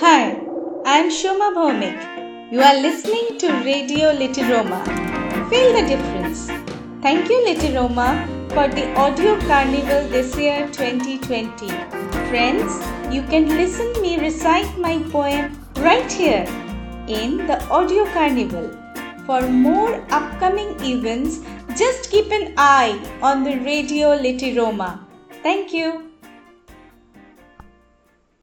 Hi, I am Shoma Bhomik. You are listening to Radio Litiroma. Feel the difference. Thank you, Litiroma, for the audio carnival this year 2020. Friends, you can listen me recite my poem right here in the audio carnival. For more upcoming events, just keep an eye on the Radio Litiroma. Thank you.